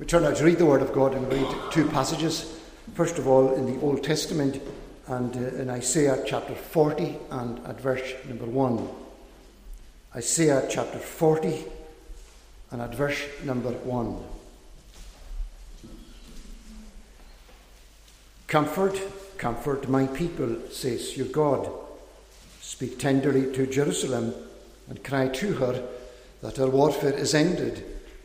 We turn now to read the Word of God and read two passages. First of all, in the Old Testament and uh, in Isaiah chapter 40 and at verse number 1. Isaiah chapter 40 and at verse number 1. Comfort, comfort my people, says your God. Speak tenderly to Jerusalem and cry to her that her warfare is ended,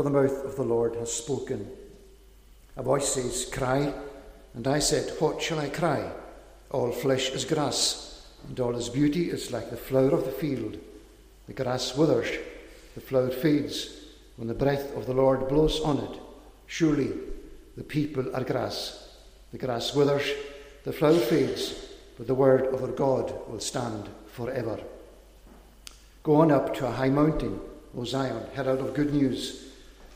for the mouth of the Lord has spoken. A voice says, Cry. And I said, What shall I cry? All flesh is grass, and all its beauty is like the flower of the field. The grass withers, the flower fades, when the breath of the Lord blows on it. Surely the people are grass. The grass withers, the flower fades, but the word of our God will stand forever. Go on up to a high mountain, O Zion, herald of good news.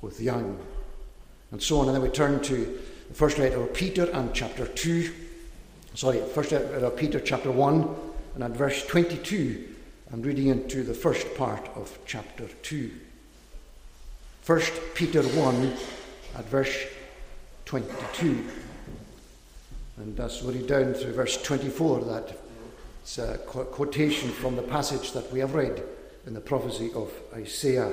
with young. And so on. And then we turn to the first letter of Peter and chapter 2. Sorry, first letter of Peter chapter 1 and at verse 22. I'm reading into the first part of chapter 2. First Peter 1 at verse 22. And as we read down through verse 24, that it's a quotation from the passage that we have read in the prophecy of Isaiah.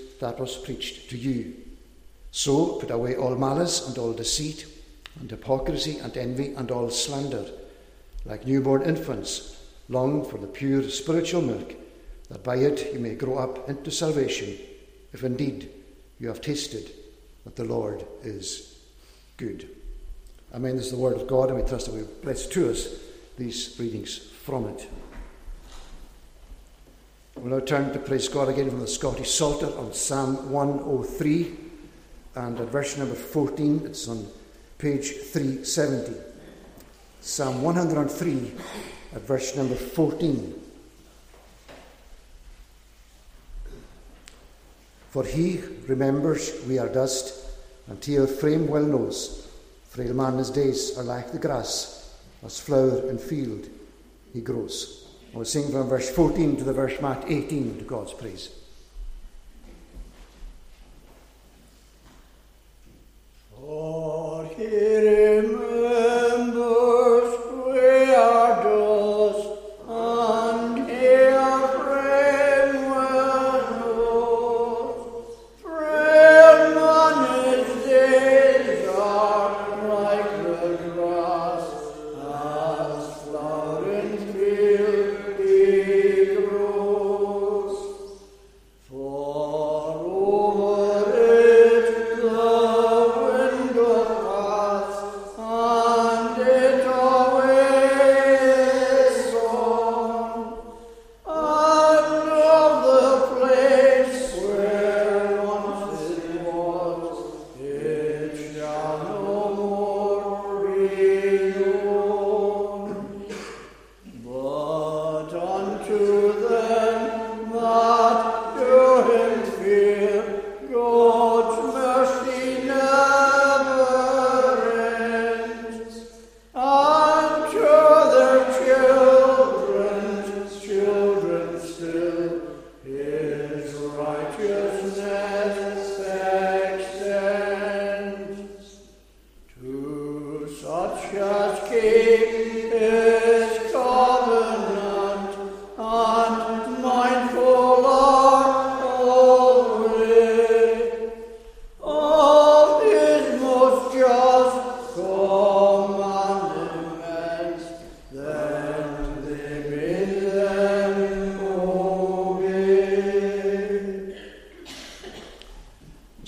that was preached to you. So put away all malice and all deceit, and hypocrisy and envy and all slander. Like newborn infants, long for the pure spiritual milk, that by it you may grow up into salvation, if indeed you have tasted that the Lord is good. Amen. This is the word of God, and we trust that we bless to us these readings from it. We'll now turn to praise God again from the Scottish Psalter on Psalm 103 and at verse number 14, it's on page 370. Psalm 103 at verse number 14. For he remembers we are dust, and he our frame well knows. Frail man, his days are like the grass, as flower and field he grows. We'll sing from verse 14 to the verse 18 to God's praise. For hear.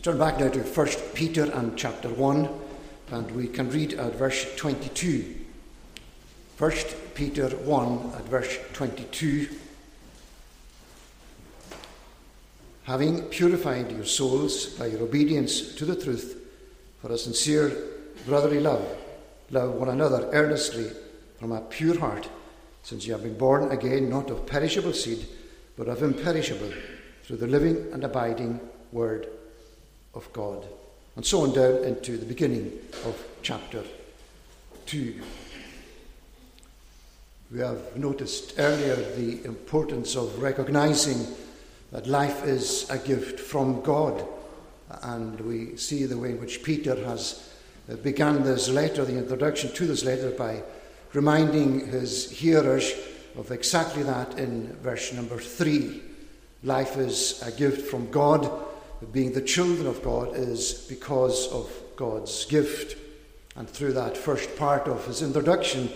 He back now to 1 Peter and chapter 1, and we can read at verse 22. 1 Peter 1 at verse 22. Having purified your souls by your obedience to the truth, for a sincere brotherly love, love one another earnestly from a pure heart, since you have been born again, not of perishable seed, but of imperishable, through the living and abiding Word of God. And so on down into the beginning of chapter 2. We have noticed earlier the importance of recognizing that life is a gift from God. And we see the way in which Peter has begun this letter, the introduction to this letter, by reminding his hearers of exactly that in verse number 3. Life is a gift from God being the children of God is because of God's gift. And through that first part of his introduction,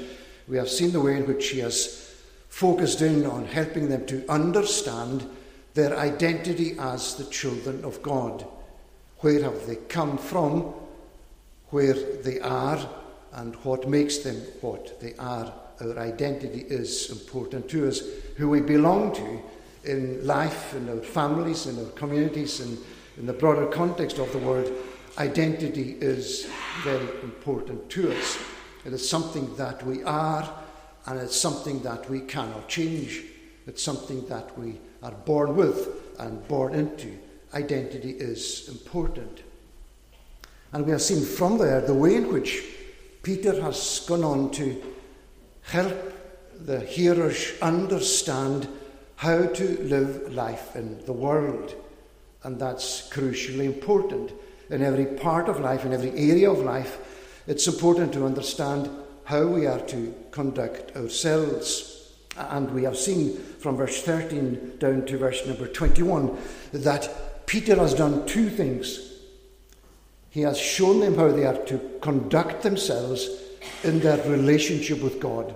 we have seen the way in which he has focused in on helping them to understand their identity as the children of God. Where have they come from, where they are, and what makes them what they are. Our identity is important to us, who we belong to in life, in our families, in our communities, and in the broader context of the word, identity is very important to us. It is something that we are, and it's something that we cannot change. It's something that we are born with and born into. Identity is important. And we have seen from there the way in which Peter has gone on to help the hearers understand how to live life in the world. And that's crucially important. In every part of life, in every area of life, it's important to understand how we are to conduct ourselves. And we have seen from verse 13 down to verse number 21 that Peter has done two things. He has shown them how they are to conduct themselves in their relationship with God.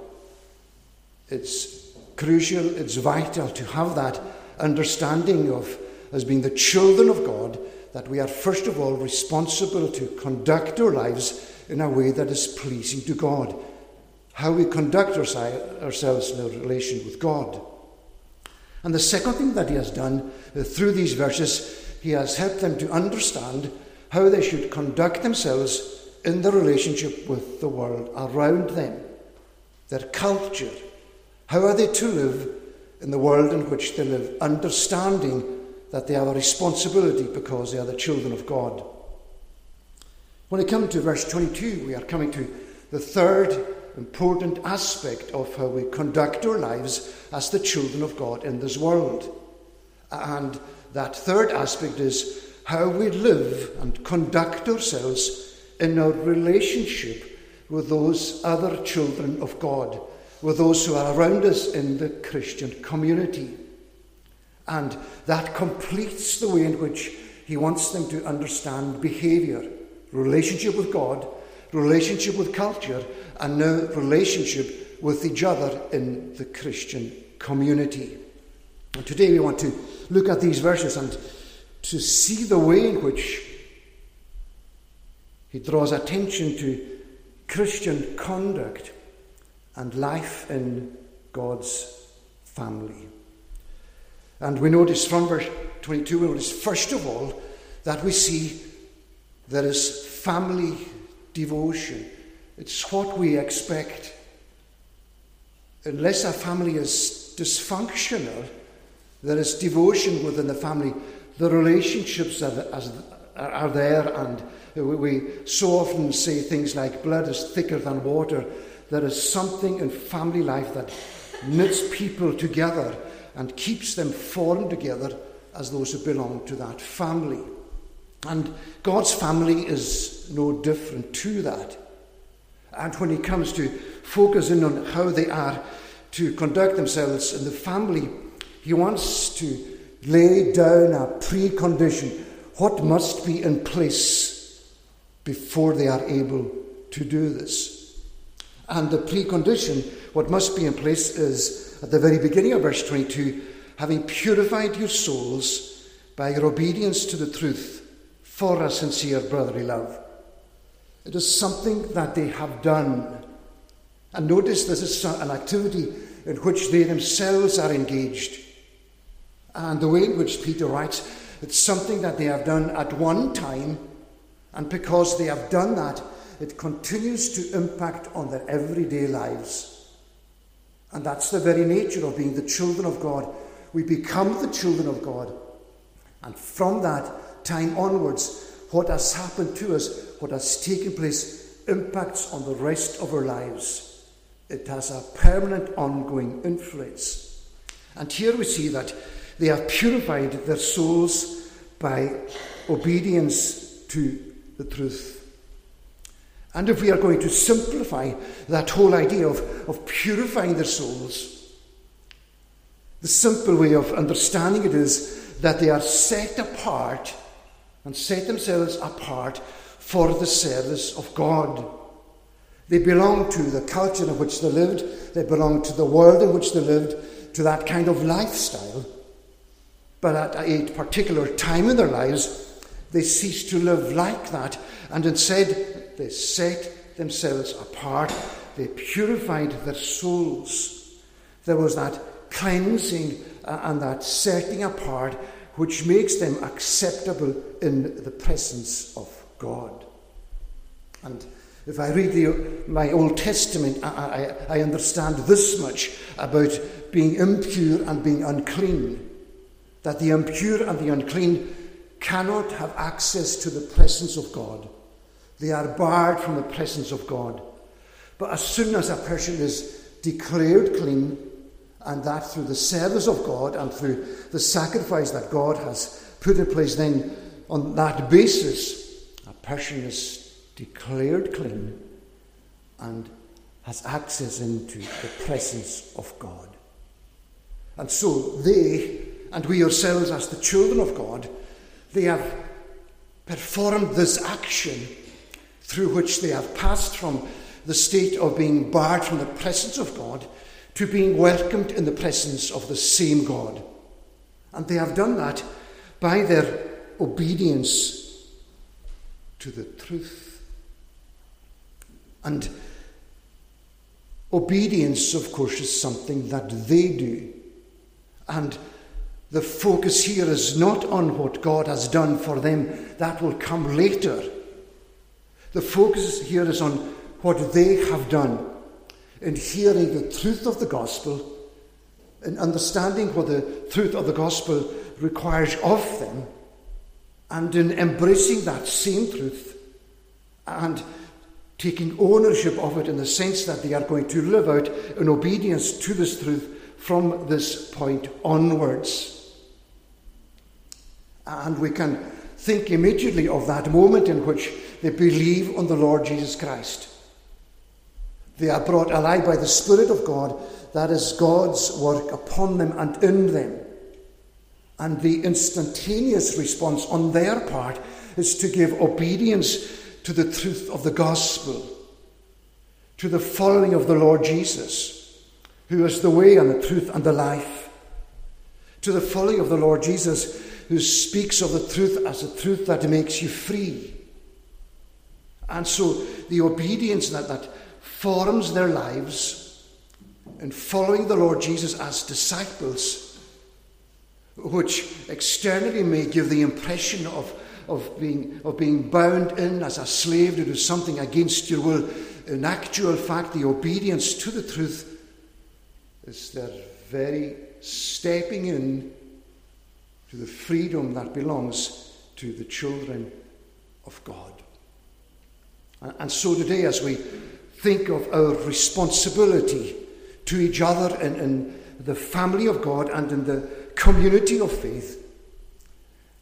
It's crucial, it's vital to have that understanding of as being the children of God, that we are first of all responsible to conduct our lives in a way that is pleasing to God. How we conduct ourselves in our relation with God. And the second thing that he has done uh, through these verses, he has helped them to understand how they should conduct themselves in their relationship with the world around them, their culture. How are they to live in the world in which they live, understanding that they have a responsibility because they are the children of God. When we come to verse 22, we are coming to the third important aspect of how we conduct our lives as the children of God in this world. And that third aspect is how we live and conduct ourselves in our relationship with those other children of God, with those who are around us in the Christian community. And that completes the way in which he wants them to understand behavior, relationship with God, relationship with culture, and now relationship with each other in the Christian community. And today we want to look at these verses and to see the way in which he draws attention to Christian conduct and life in God's family. And we notice from verse 22, we notice first of all that we see there is family devotion. It's what we expect. Unless a family is dysfunctional, there is devotion within the family. The relationships are, are there, and we so often say things like blood is thicker than water. There is something in family life that knits people together and keeps them formed together as those who belong to that family. And God's family is no different to that. And when He comes to focus in on how they are to conduct themselves in the family, He wants to lay down a precondition what must be in place before they are able to do this. And the precondition, what must be in place, is at the very beginning of verse 22, having purified your souls by your obedience to the truth for a sincere brotherly love. It is something that they have done. And notice this is an activity in which they themselves are engaged. And the way in which Peter writes, it's something that they have done at one time, and because they have done that, it continues to impact on their everyday lives. And that's the very nature of being the children of God. We become the children of God. And from that time onwards, what has happened to us, what has taken place, impacts on the rest of our lives. It has a permanent, ongoing influence. And here we see that they have purified their souls by obedience to the truth. And if we are going to simplify that whole idea of, of purifying their souls, the simple way of understanding it is that they are set apart and set themselves apart for the service of God. They belong to the culture in which they lived, they belong to the world in which they lived, to that kind of lifestyle. But at a particular time in their lives, they ceased to live like that, and instead they set themselves apart. They purified their souls. There was that cleansing uh, and that setting apart which makes them acceptable in the presence of God. And if I read the, my Old Testament, I, I, I understand this much about being impure and being unclean that the impure and the unclean cannot have access to the presence of God. They are barred from the presence of God. But as soon as a person is declared clean, and that through the service of God and through the sacrifice that God has put in place, then on that basis, a person is declared clean and has access into the presence of God. And so they and we ourselves, as the children of God, they have performed this action through which they have passed from the state of being barred from the presence of God to being welcomed in the presence of the same God. And they have done that by their obedience to the truth. And obedience, of course, is something that they do. And the focus here is not on what God has done for them, that will come later. The focus here is on what they have done in hearing the truth of the gospel, in understanding what the truth of the gospel requires of them, and in embracing that same truth and taking ownership of it in the sense that they are going to live out in obedience to this truth from this point onwards. And we can think immediately of that moment in which they believe on the Lord Jesus Christ. They are brought alive by the Spirit of God. That is God's work upon them and in them. And the instantaneous response on their part is to give obedience to the truth of the gospel, to the following of the Lord Jesus, who is the way and the truth and the life, to the following of the Lord Jesus who speaks of the truth as a truth that makes you free. And so the obedience that, that forms their lives in following the Lord Jesus as disciples, which externally may give the impression of, of, being, of being bound in as a slave to do something against your will, in actual fact, the obedience to the truth is their very stepping in to the freedom that belongs to the children of God. And so today, as we think of our responsibility to each other in, in the family of God and in the community of faith,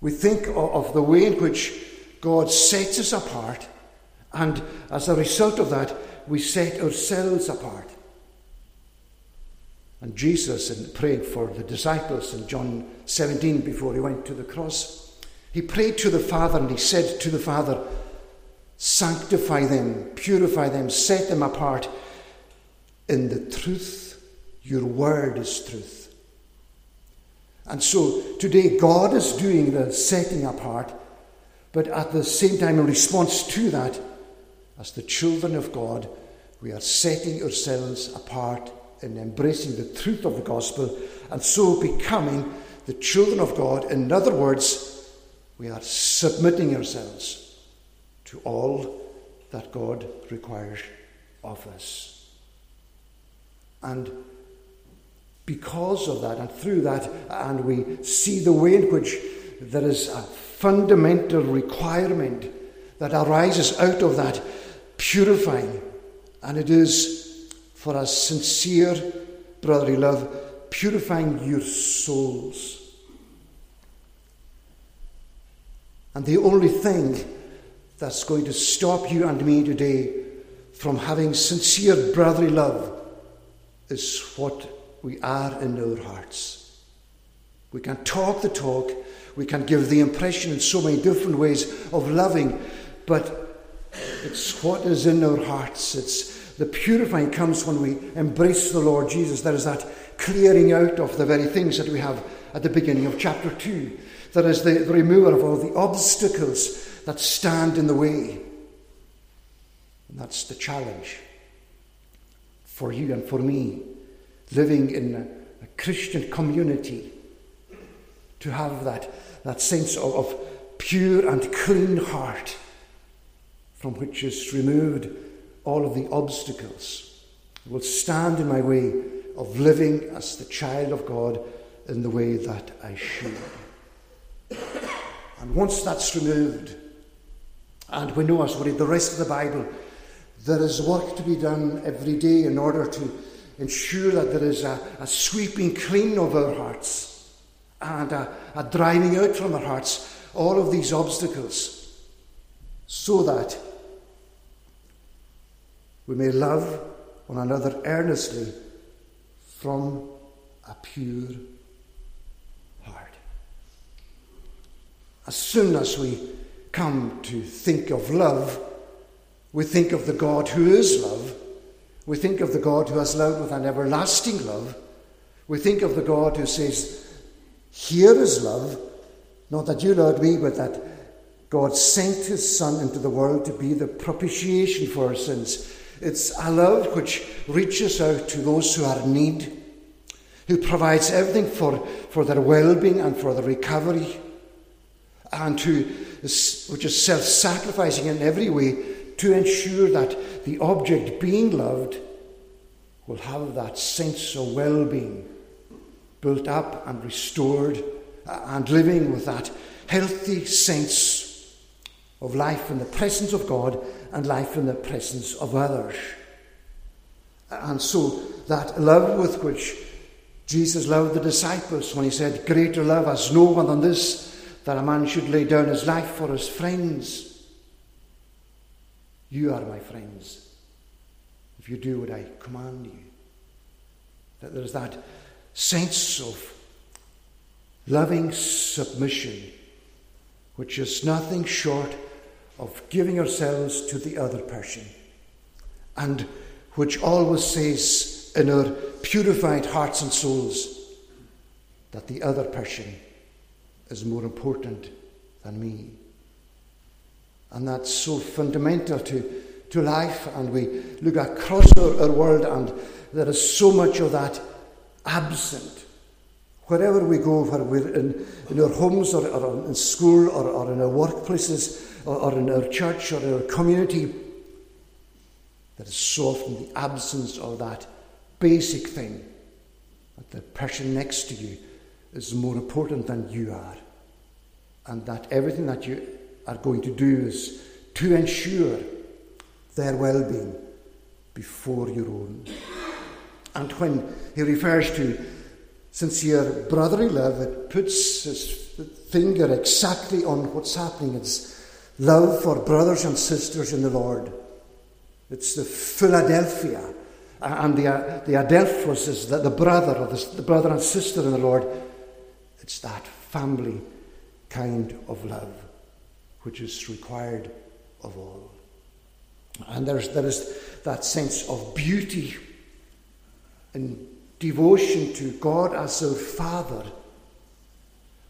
we think of, of the way in which God sets us apart, and as a result of that, we set ourselves apart. And Jesus, in praying for the disciples in John 17 before he went to the cross, he prayed to the Father and he said to the Father, Sanctify them, purify them, set them apart in the truth. Your word is truth. And so today, God is doing the setting apart But at the same time, in response to that, as the children of God, we are setting ourselves apart in embracing the truth of the gospel and so becoming the children of God. In other words, we are submitting ourselves to all that God requires of us. And because of that and through that, and we see the way in which there is a fundamental requirement that arises out of that purifying, and it is for a sincere brotherly love, purifying your souls. And the only thing that's going to stop you and me today from having sincere brotherly love is what we are in our hearts. We can talk the talk, we can give the impression in so many different ways of loving, but it's what is in our hearts. It's the purifying comes when we embrace the Lord Jesus. There is that clearing out of the very things that we have at the beginning of chapter 2. There is the, the of all the obstacles that stand in the way. And that's the challenge for you and for me, living in a, a Christian community, to have that, that sense of, of pure and clean heart from which is removed all of the obstacles. It will stand in my way of living as the child of God in the way that I should. And once that's removed, and we know as we read the rest of the Bible, there is work to be done every day in order to ensure that there is a, a sweeping clean of our hearts and a, a driving out from our hearts all of these obstacles so that we may love one another earnestly from a pure heart. As soon as we come to think of love, we think of the God who is love. We think of the God who has loved with an everlasting love. We think of the God who says, Here is love, not that you loved me, but that God sent his Son into the world to be the propitiation for our sins. It's a love which reaches out to those who are in need, who provides everything for, for their well being and for their recovery, and who which is self sacrificing in every way to ensure that the object being loved will have that sense of well being built up and restored and living with that healthy sense of life in the presence of God and life in the presence of others. And so that love with which Jesus loved the disciples when he said, Greater love has no one than this, that a man should lay down his life for his friends. You are my friends if you do what I command you. That there's that sense of loving submission, which is nothing short of giving ourselves to the other person, and which always says in our purified hearts and souls that the other person is more important than me. And that's so fundamental to, to life. And we look across our, our world, and there is so much of that absent. Wherever we go, whether we're in, in our homes or, or in school or, or in our workplaces or, or in our church or our community, there is so often the absence of that basic thing that the person next to you is more important than you are. And that everything that you are going to do is to ensure their well being before your own. And when he refers to sincere brotherly love, it puts his finger exactly on what's happening. It's love for brothers and sisters in the Lord. It's the Philadelphia. And the, uh, the Adelphos is the, the brother, the, the brother and sister in the Lord. It's that family kind of love which is required of all. And there's, there is that sense of beauty and devotion to God as our Father,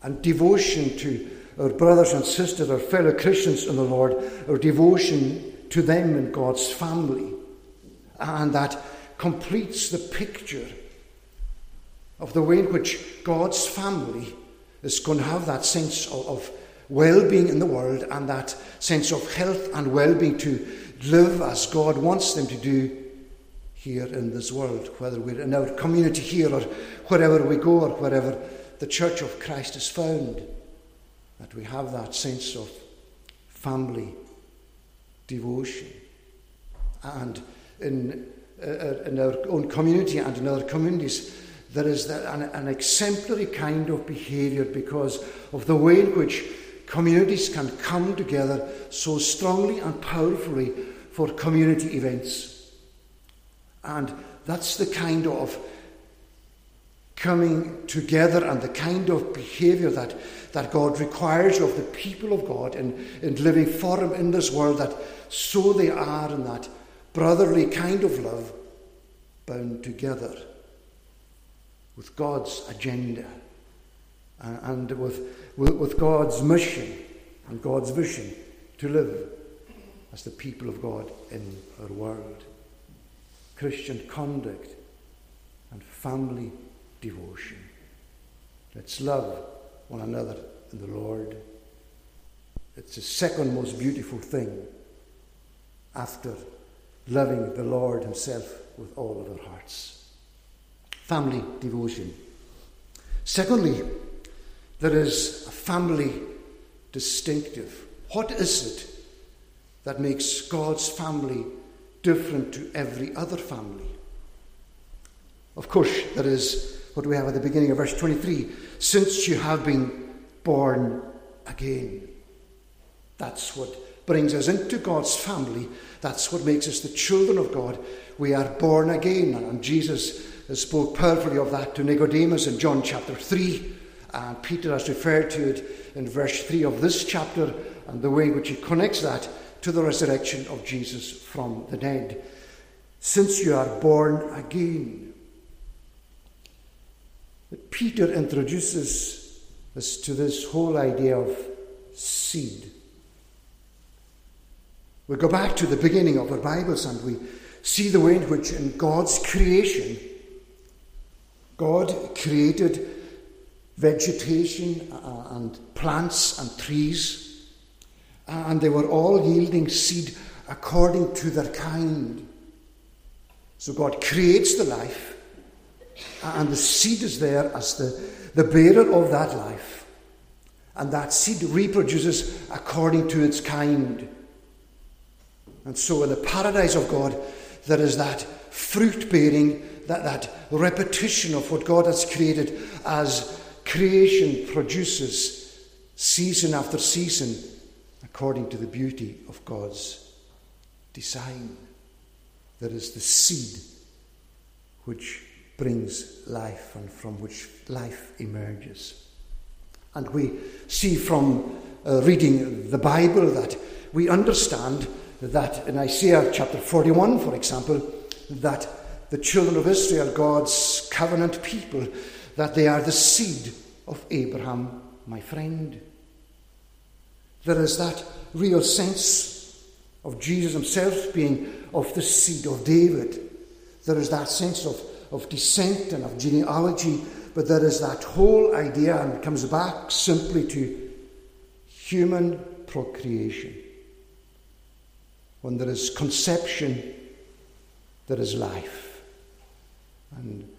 and devotion to our brothers and sisters, our fellow Christians in the Lord, our devotion to them in God's family. And that completes the picture of the way in which God's family is going to have that sense of, of well being in the world and that sense of health and well being to live as God wants them to do here in this world, whether we're in our community here or wherever we go or wherever the Church of Christ is found, that we have that sense of family devotion. And in, uh, in our own community and in other communities, there is an, an exemplary kind of behaviour because of the way in which communities can come together so strongly and powerfully for community events. And that's the kind of coming together and the kind of behaviour that, that God requires of the people of God in, in living for Him in this world, that so they are in that brotherly kind of love bound together with God's agenda and with, with, God's mission and God's vision to live as the people of God in our world. Christian conduct and family devotion. Let's love one another in the Lord. It's the second most beautiful thing after loving the Lord Himself with all of our hearts. Family devotion. Secondly, there is a family distinctive. What is it that makes God's family different to every other family. Of course, there is what we have at the beginning of verse 23 since you have been born again. That's what brings us into God's family. That's what makes us the children of God. We are born again. And Jesus spoke powerfully of that to Nicodemus in John chapter 3. And Peter has referred to it in verse 3 of this chapter and the way in which he connects that to the resurrection of Jesus from the dead. Since you are born again. Peter introduces us to this whole idea of seed. We go back to the beginning of our Bibles and we see the way in which, in God's creation, God created vegetation uh, and plants and trees and they were all yielding seed according to their kind. So God creates the life, and the seed is there as the, the bearer of that life. And that seed reproduces according to its kind. And so in the paradise of God, there is that fruit bearing, that, that repetition of what God has created as creation produces season after season according to the beauty of God's design. There is the seed which brings life and from which life emerges. And we see from uh, reading the Bible that we understand that in Isaiah chapter 41, for example, that the children of Israel, God's covenant people, that they are the seed of Abraham, my friend. There is that real sense of Jesus himself being of the seed of David. There is that sense of, of descent and of genealogy, but there is that whole idea, and it comes back simply to human procreation. When there is conception, there is life. And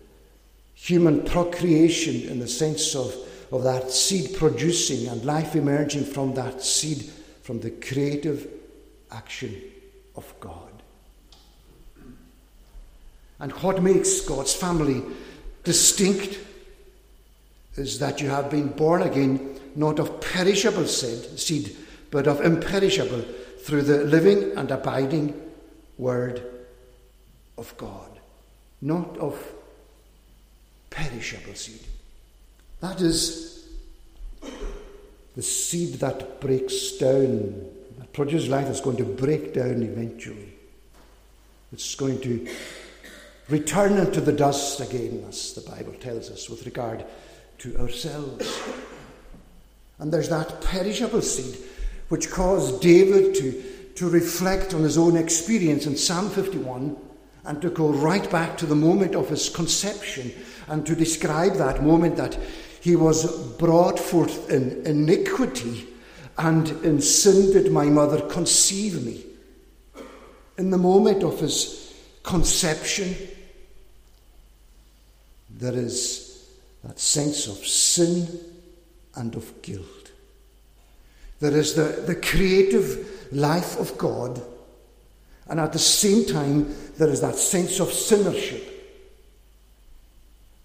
human procreation in the sense of of that seed producing and life emerging from that seed, from the creative action of God. And what makes God's family distinct is that you have been born again, not of perishable seed, but of imperishable, through the living and abiding Word of God, not of perishable seed. That is the seed that breaks down, that produces life that's going to break down eventually. It's going to return into the dust again, as the Bible tells us, with regard to ourselves. And there's that perishable seed which caused David to, to reflect on his own experience in Psalm 51 and to go right back to the moment of his conception and to describe that moment that he was brought forth in iniquity and in sin did my mother conceive me. In the moment of his conception, there is that sense of sin and of guilt. There is the, the creative life of God, and at the same time, there is that sense of sinnership.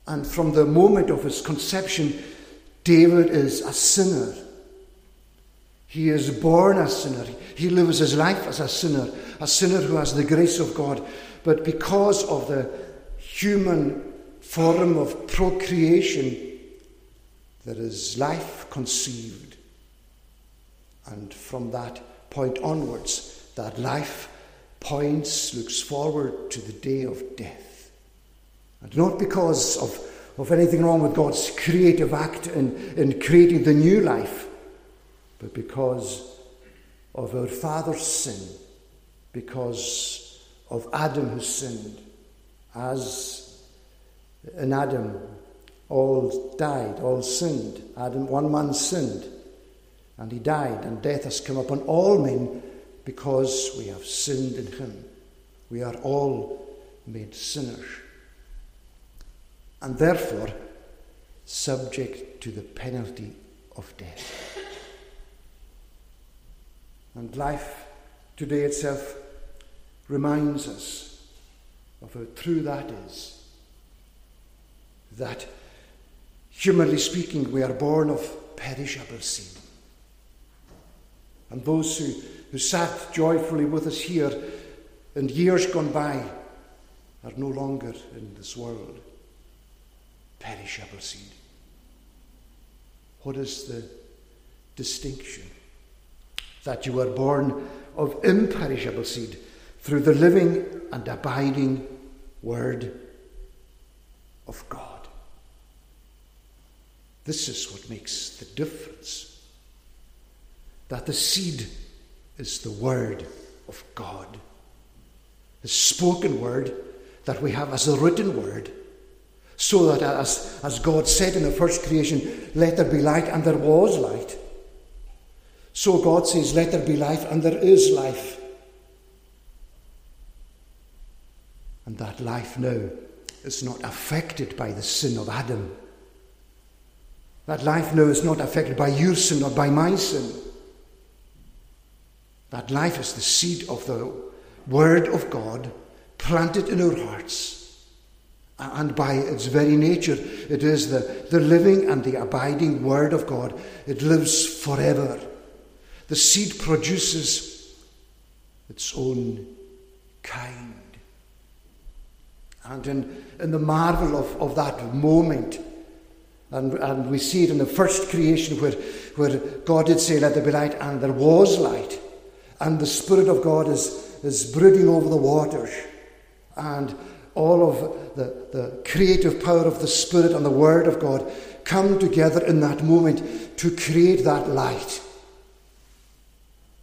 And from the moment of his conception, David is a sinner. He is born a sinner. He lives his life as a sinner, a sinner who has the grace of God. But because of the human form of procreation, there is life conceived. And from that point onwards, that life points, looks forward to the day of death. And not because of, of anything wrong with God's creative act in, in creating the new life, but because of our father's sin, because of Adam who sinned, as in Adam all died, all sinned. Adam, one man sinned, and he died, and death has come upon all men because we have sinned in him. We are all made sinners, and therefore subject to the penalty of death. And life today itself reminds us of how true that is. That, humanly speaking, we are born of perishable seed. And those who, who sat joyfully with us here in years gone by are no longer in this world. Perishable seed. What is the distinction? that you were born of imperishable seed through the living and abiding Word of God. This is what makes the difference. That the seed is the Word of God. The spoken Word that we have as a written Word. So that, as, as God said in the first creation, let there be light, and there was light. So God says, Let there be life, and there is life. And that life now is not affected by the sin of Adam. That life now is not affected by your sin or by my sin. That life is the seed of the Word of God planted in our hearts. And by its very nature, it is the, the living and the abiding Word of God. It lives forever. The seed produces its own kind. And in, in the marvel of, of that moment, and, and we see it in the first creation where, where God did say, Let there be light, and there was light. And the Spirit of God is, is brooding over the waters. And all of the, the creative power of the Spirit and the Word of God come together in that moment to create that light.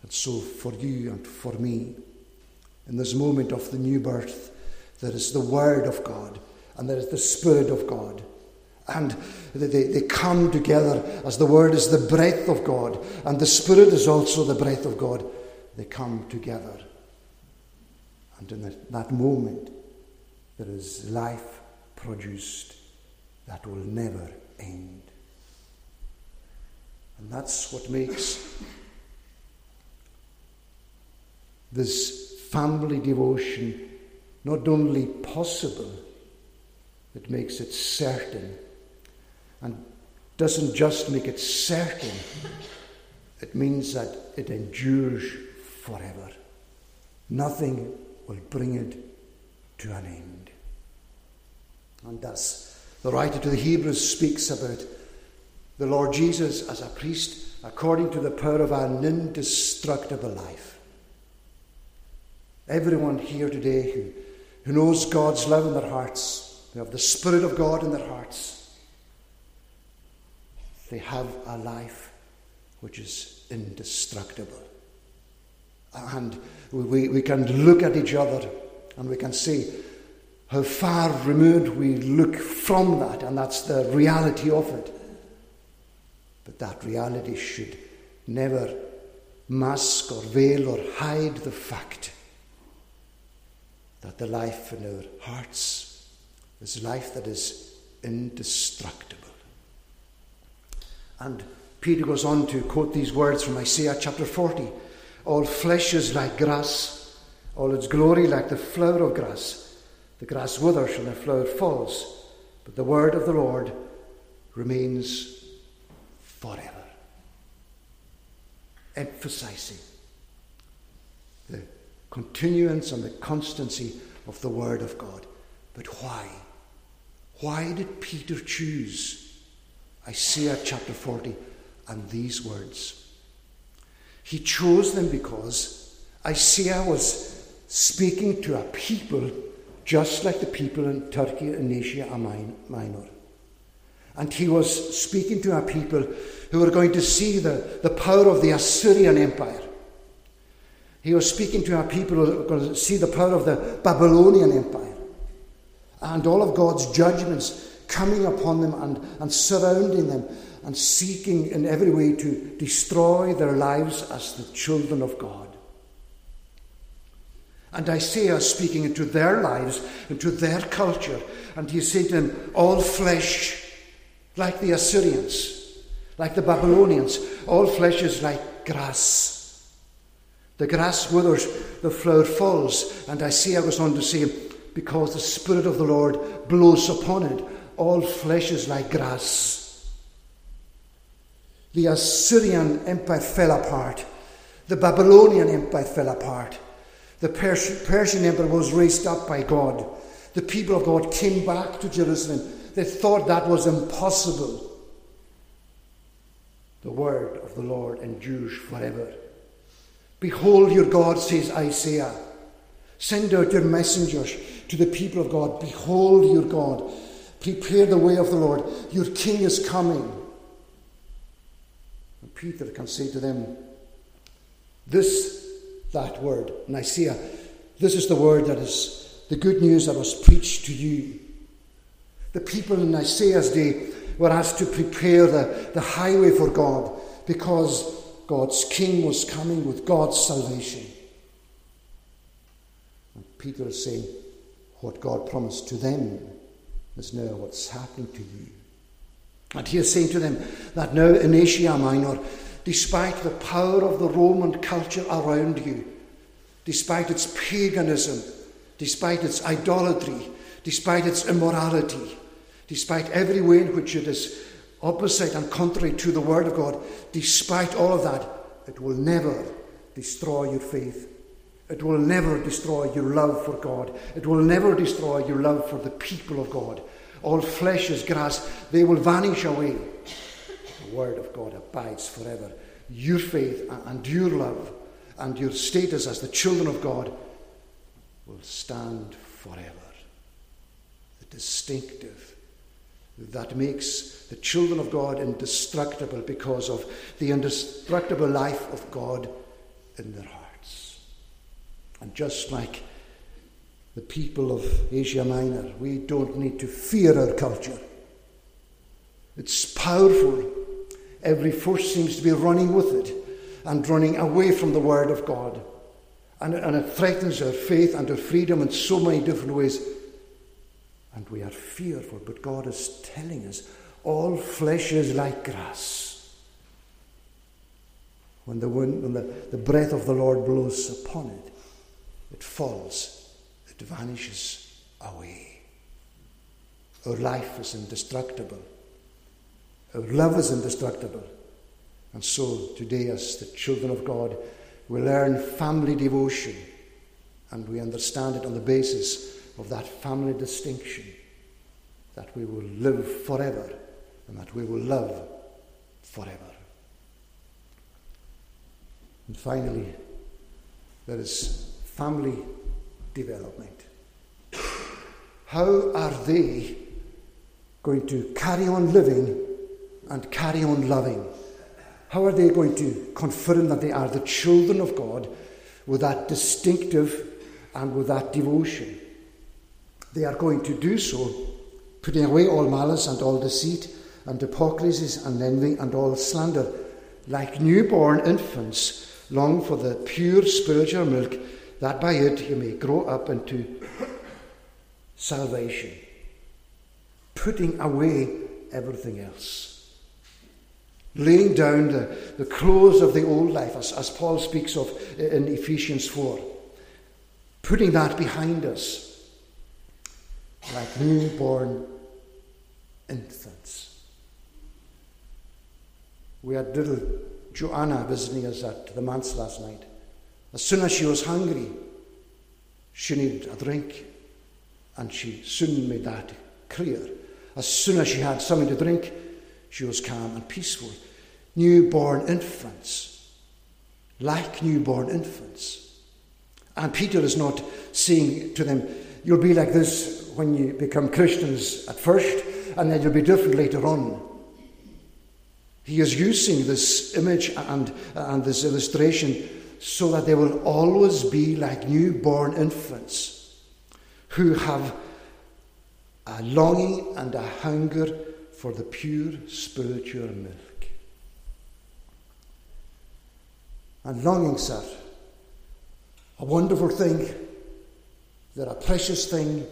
And so, for you and for me, in this moment of the new birth, there is the Word of God and there is the Spirit of God. And they, they come together as the Word is the breath of God and the Spirit is also the breath of God. They come together. And in that, moment, there is life produced that will never end. And that's what makes this family devotion not only possible, it makes it certain. And doesn't just make it certain, it means that it endures forever. Nothing will bring it to an end. And thus, the writer to the Hebrews speaks about the Lord Jesus as a priest according to the power of an indestructible life. Everyone here today who, who knows God's love in their hearts, they have the Spirit of God in their hearts, they have a life which is indestructible. And we, we can look at each other and we can see how far removed we look from that, and that's the reality of it. But that reality should never mask or veil or hide the fact that the life in our hearts is life that is indestructible. And Peter goes on to quote these words from Isaiah chapter 40 All flesh is like grass, all its glory like the flower of grass. The grass withers and the flower falls, but the word of the Lord remains forever. Emphasizing the continuance and the constancy of the Word of God. But why? Why did Peter choose Isaiah chapter 40 and these words? He chose them because Isaiah was speaking to a people just like the people in Turkey and Asia Minor. And he was speaking to a people who were going to see the, the power of the Assyrian Empire. He was speaking to a people who were going to see the power of the Babylonian Empire. And all of God's judgments coming upon them and, and surrounding them and seeking in every way to destroy their lives as the children of God. And Isaiah speaking into their lives, into their culture, and he said to them, All flesh like the Assyrians, like the Babylonians. All flesh is like grass. The grass withers, the flower falls. And Isaiah goes on to say, Because the Spirit of the Lord blows upon it, all flesh is like grass. The Assyrian Empire fell apart. The Babylonian Empire fell apart. The Persian Empire was raised up by God. The people of God came back to Jerusalem they thought that was impossible. The word of the Lord endures forever. Behold your God, says Isaiah. Send out your messengers to the people of God. Behold your God. Prepare the way of the Lord. Your king is coming. Peter can say to them, This, that word, in Isaiah, this is the word that is the good news that was preached to you. The people in Isaiah's day were asked to prepare the, the highway for God because God's king was coming with God's salvation. And Peter is saying, what God promised to them is now what's happening to you. And he is saying to them that now in Asia Minor, despite the power of the Roman culture around you, despite its paganism, despite its idolatry, despite its immorality, despite every way in which it is opposite and contrary to the Word of God, despite all of that, it will never destroy your faith. It will never destroy your love for God. It will never destroy your love for the people of God. All flesh is grass, they will vanish away. The Word of God abides forever. Your faith and your love and your status as the children of God will stand forever. The distinctive that makes the children of God indestructible because of the indestructible life of God in their hearts. And just like the people of Asia Minor, we don't need to fear our culture. It's powerful. Every force seems to be running with it and running away from the Word of God. And, and it threatens our faith and our freedom in so many different ways and we are fearful. But God is telling us all flesh is like grass. When the wind, when the, the breath of the Lord blows upon it, it falls, vanishes away. Our life is indestructible. Our love is indestructible. And so today, as the children of God, we learn family devotion and we understand it on the basis of that family distinction, that we will live forever and that we will love forever. And finally, there is family development. How are they going to carry on living and carry on loving? How are they going to confirm that they are the children of God with that distinctive and with that devotion? They are going to do so, putting away all malice and all deceit and hypocrisies and envy and all slander. Like newborn infants, long for the pure spiritual milk, that by it you may grow up into salvation, putting away everything else. Laying down the, the clothes of the old life, as, as Paul speaks of in Ephesians 4, putting that behind us like newborn infants. We had little Joanna visiting us at the manse last night. As soon as she was hungry, she needed a drink, and she soon made that clear. As soon as she had something to drink, she was calm and peaceful. Newborn infants, like newborn infants. And Peter is not saying to them, You'll be like this when you become Christians at first, and then you'll be different later on. He is using this image and, and this illustration so that they will always be like newborn infants who have a longing and a hunger for the pure spiritual milk. And longings are a wonderful thing, they're a precious thing,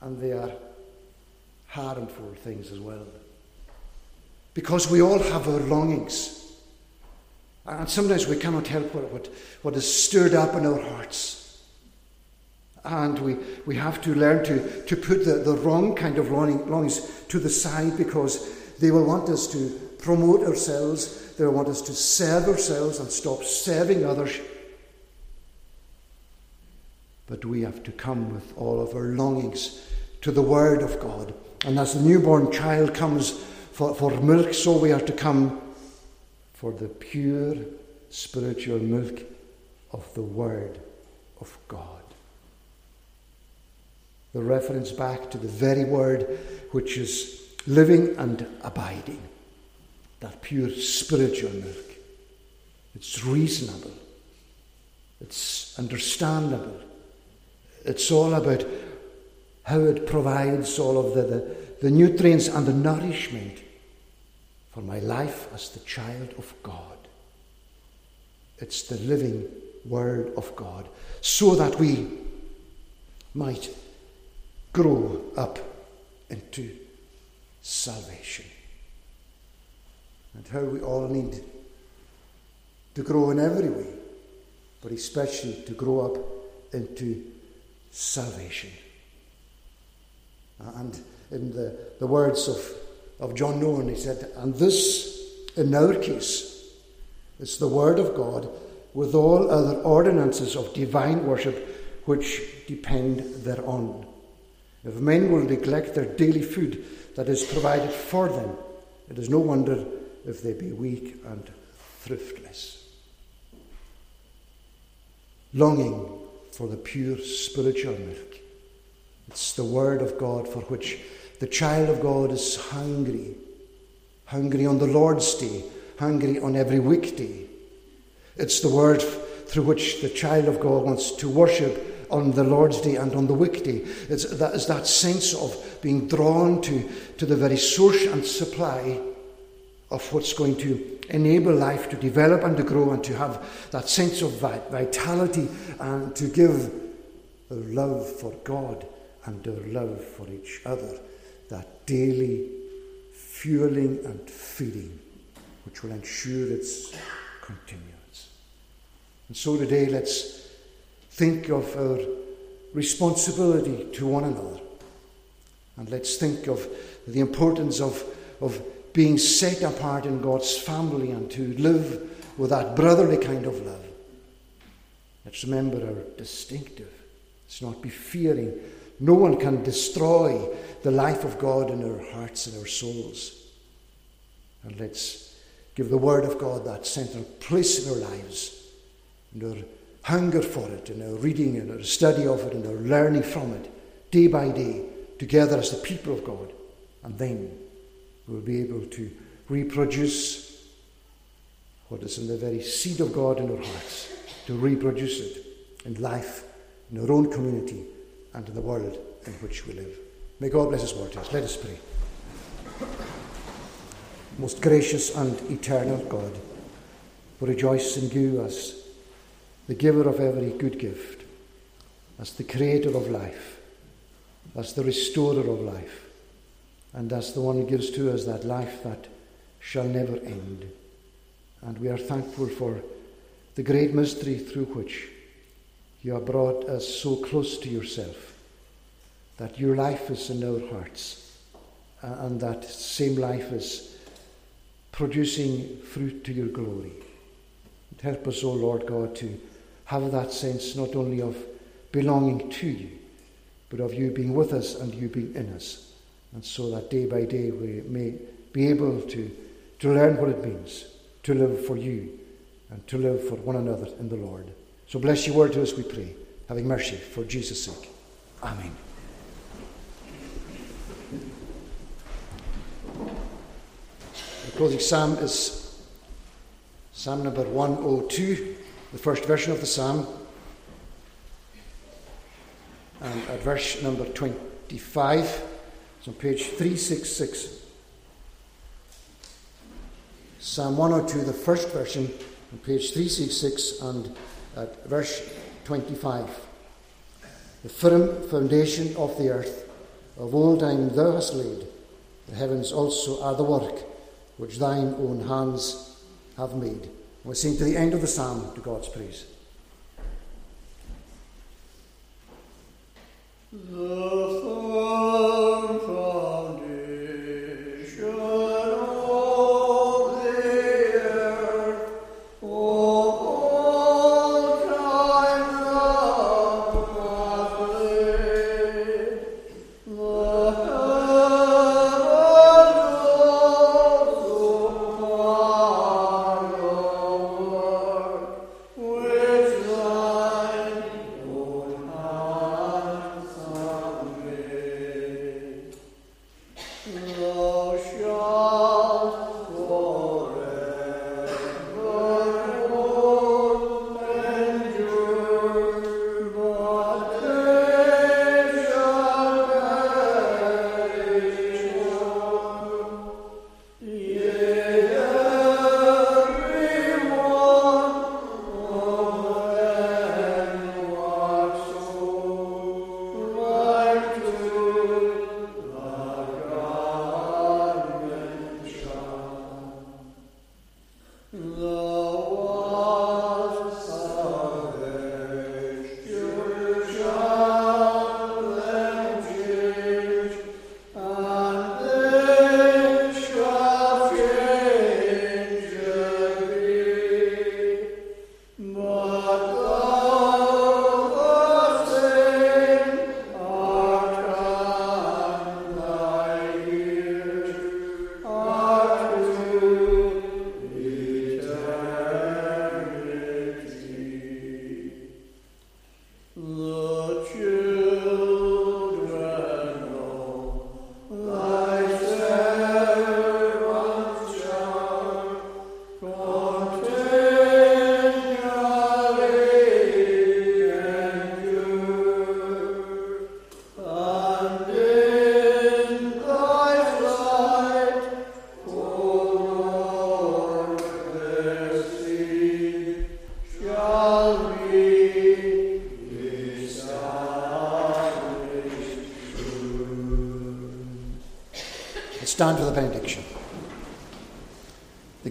and they are harmful things as well. Because we all have our longings. And sometimes we cannot help what, what, what is stirred up in our hearts. And we, we have to learn to, to put the, the wrong kind of longing, longings to the side because they will want us to promote ourselves, they will want us to serve ourselves and stop serving others. But we have to come with all of our longings to the Word of God. And as the newborn child comes for, for milk, so we are to come for the pure spiritual milk of the Word of God. The reference back to the very Word which is living and abiding, that pure spiritual milk. It's reasonable, it's understandable, it's all about how it provides all of the, the, the nutrients and the nourishment for my life as the child of God. It's the living Word of God, so that we might grow up into salvation. And how we all need to grow in every way, but especially to grow up into salvation. And in the, the words of, of John Owen, he said, And this, in our case, is the Word of God with all other ordinances of divine worship which depend thereon. If men will neglect their daily food that is provided for them, it is no wonder if they be weak and thriftless. Longing for the pure spiritual milk. It's the Word of God for which the child of God is hungry. Hungry on the Lord's Day, hungry on every weekday. It's the Word through which the child of God wants to worship on the Lord's Day and on the weekday. It's that, it's that sense of being drawn to, to the very source and supply of what's going to enable life to develop and to grow and to have that sense of vitality and to give a love for God and our love for each other, that daily fueling and feeding which will ensure its continuance. And so today, let's think of our responsibility to one another. And let's think of the importance of, of being set apart in God's family and to live with that brotherly kind of love. Let's remember our distinctive. Let's not be fearing no one can destroy the life of God in our hearts and our souls. And let's give the Word of God that central place in our lives, and our hunger for it, and our reading and our study of it, and our learning from it, day by day, together as the people of God. And then we'll be able to reproduce what is in the very seed of God in our hearts, to reproduce it in life, in our own community, and in the world in which we live. May God bless His word to us. Let us pray. Most gracious and eternal God, we rejoice in you as the giver of every good gift, as the creator of life, as the restorer of life, and as the one who gives to us that life that shall never end. And we are thankful for the great mystery through which you have brought us so close to yourself, that your life is in our hearts, and that same life is producing fruit to your glory. Help us, O Lord God, to have that sense not only of belonging to you, but of you being with us and you being in us. And so that day by day we may be able to, to learn what it means to live for you and to live for one another in the Lord. So bless your word to us, we pray, having mercy for Jesus' sake. Amen. The closing psalm is Psalm number 102, the first version of the psalm. And at verse number 25, it's on page 366. Psalm 102, the first version, on page 366 and at verse 25. The firm foundation of the earth, of old time thou hast laid, the heavens also are the work which thine own hands have made. We sing to the end of the psalm to God's praise. The firm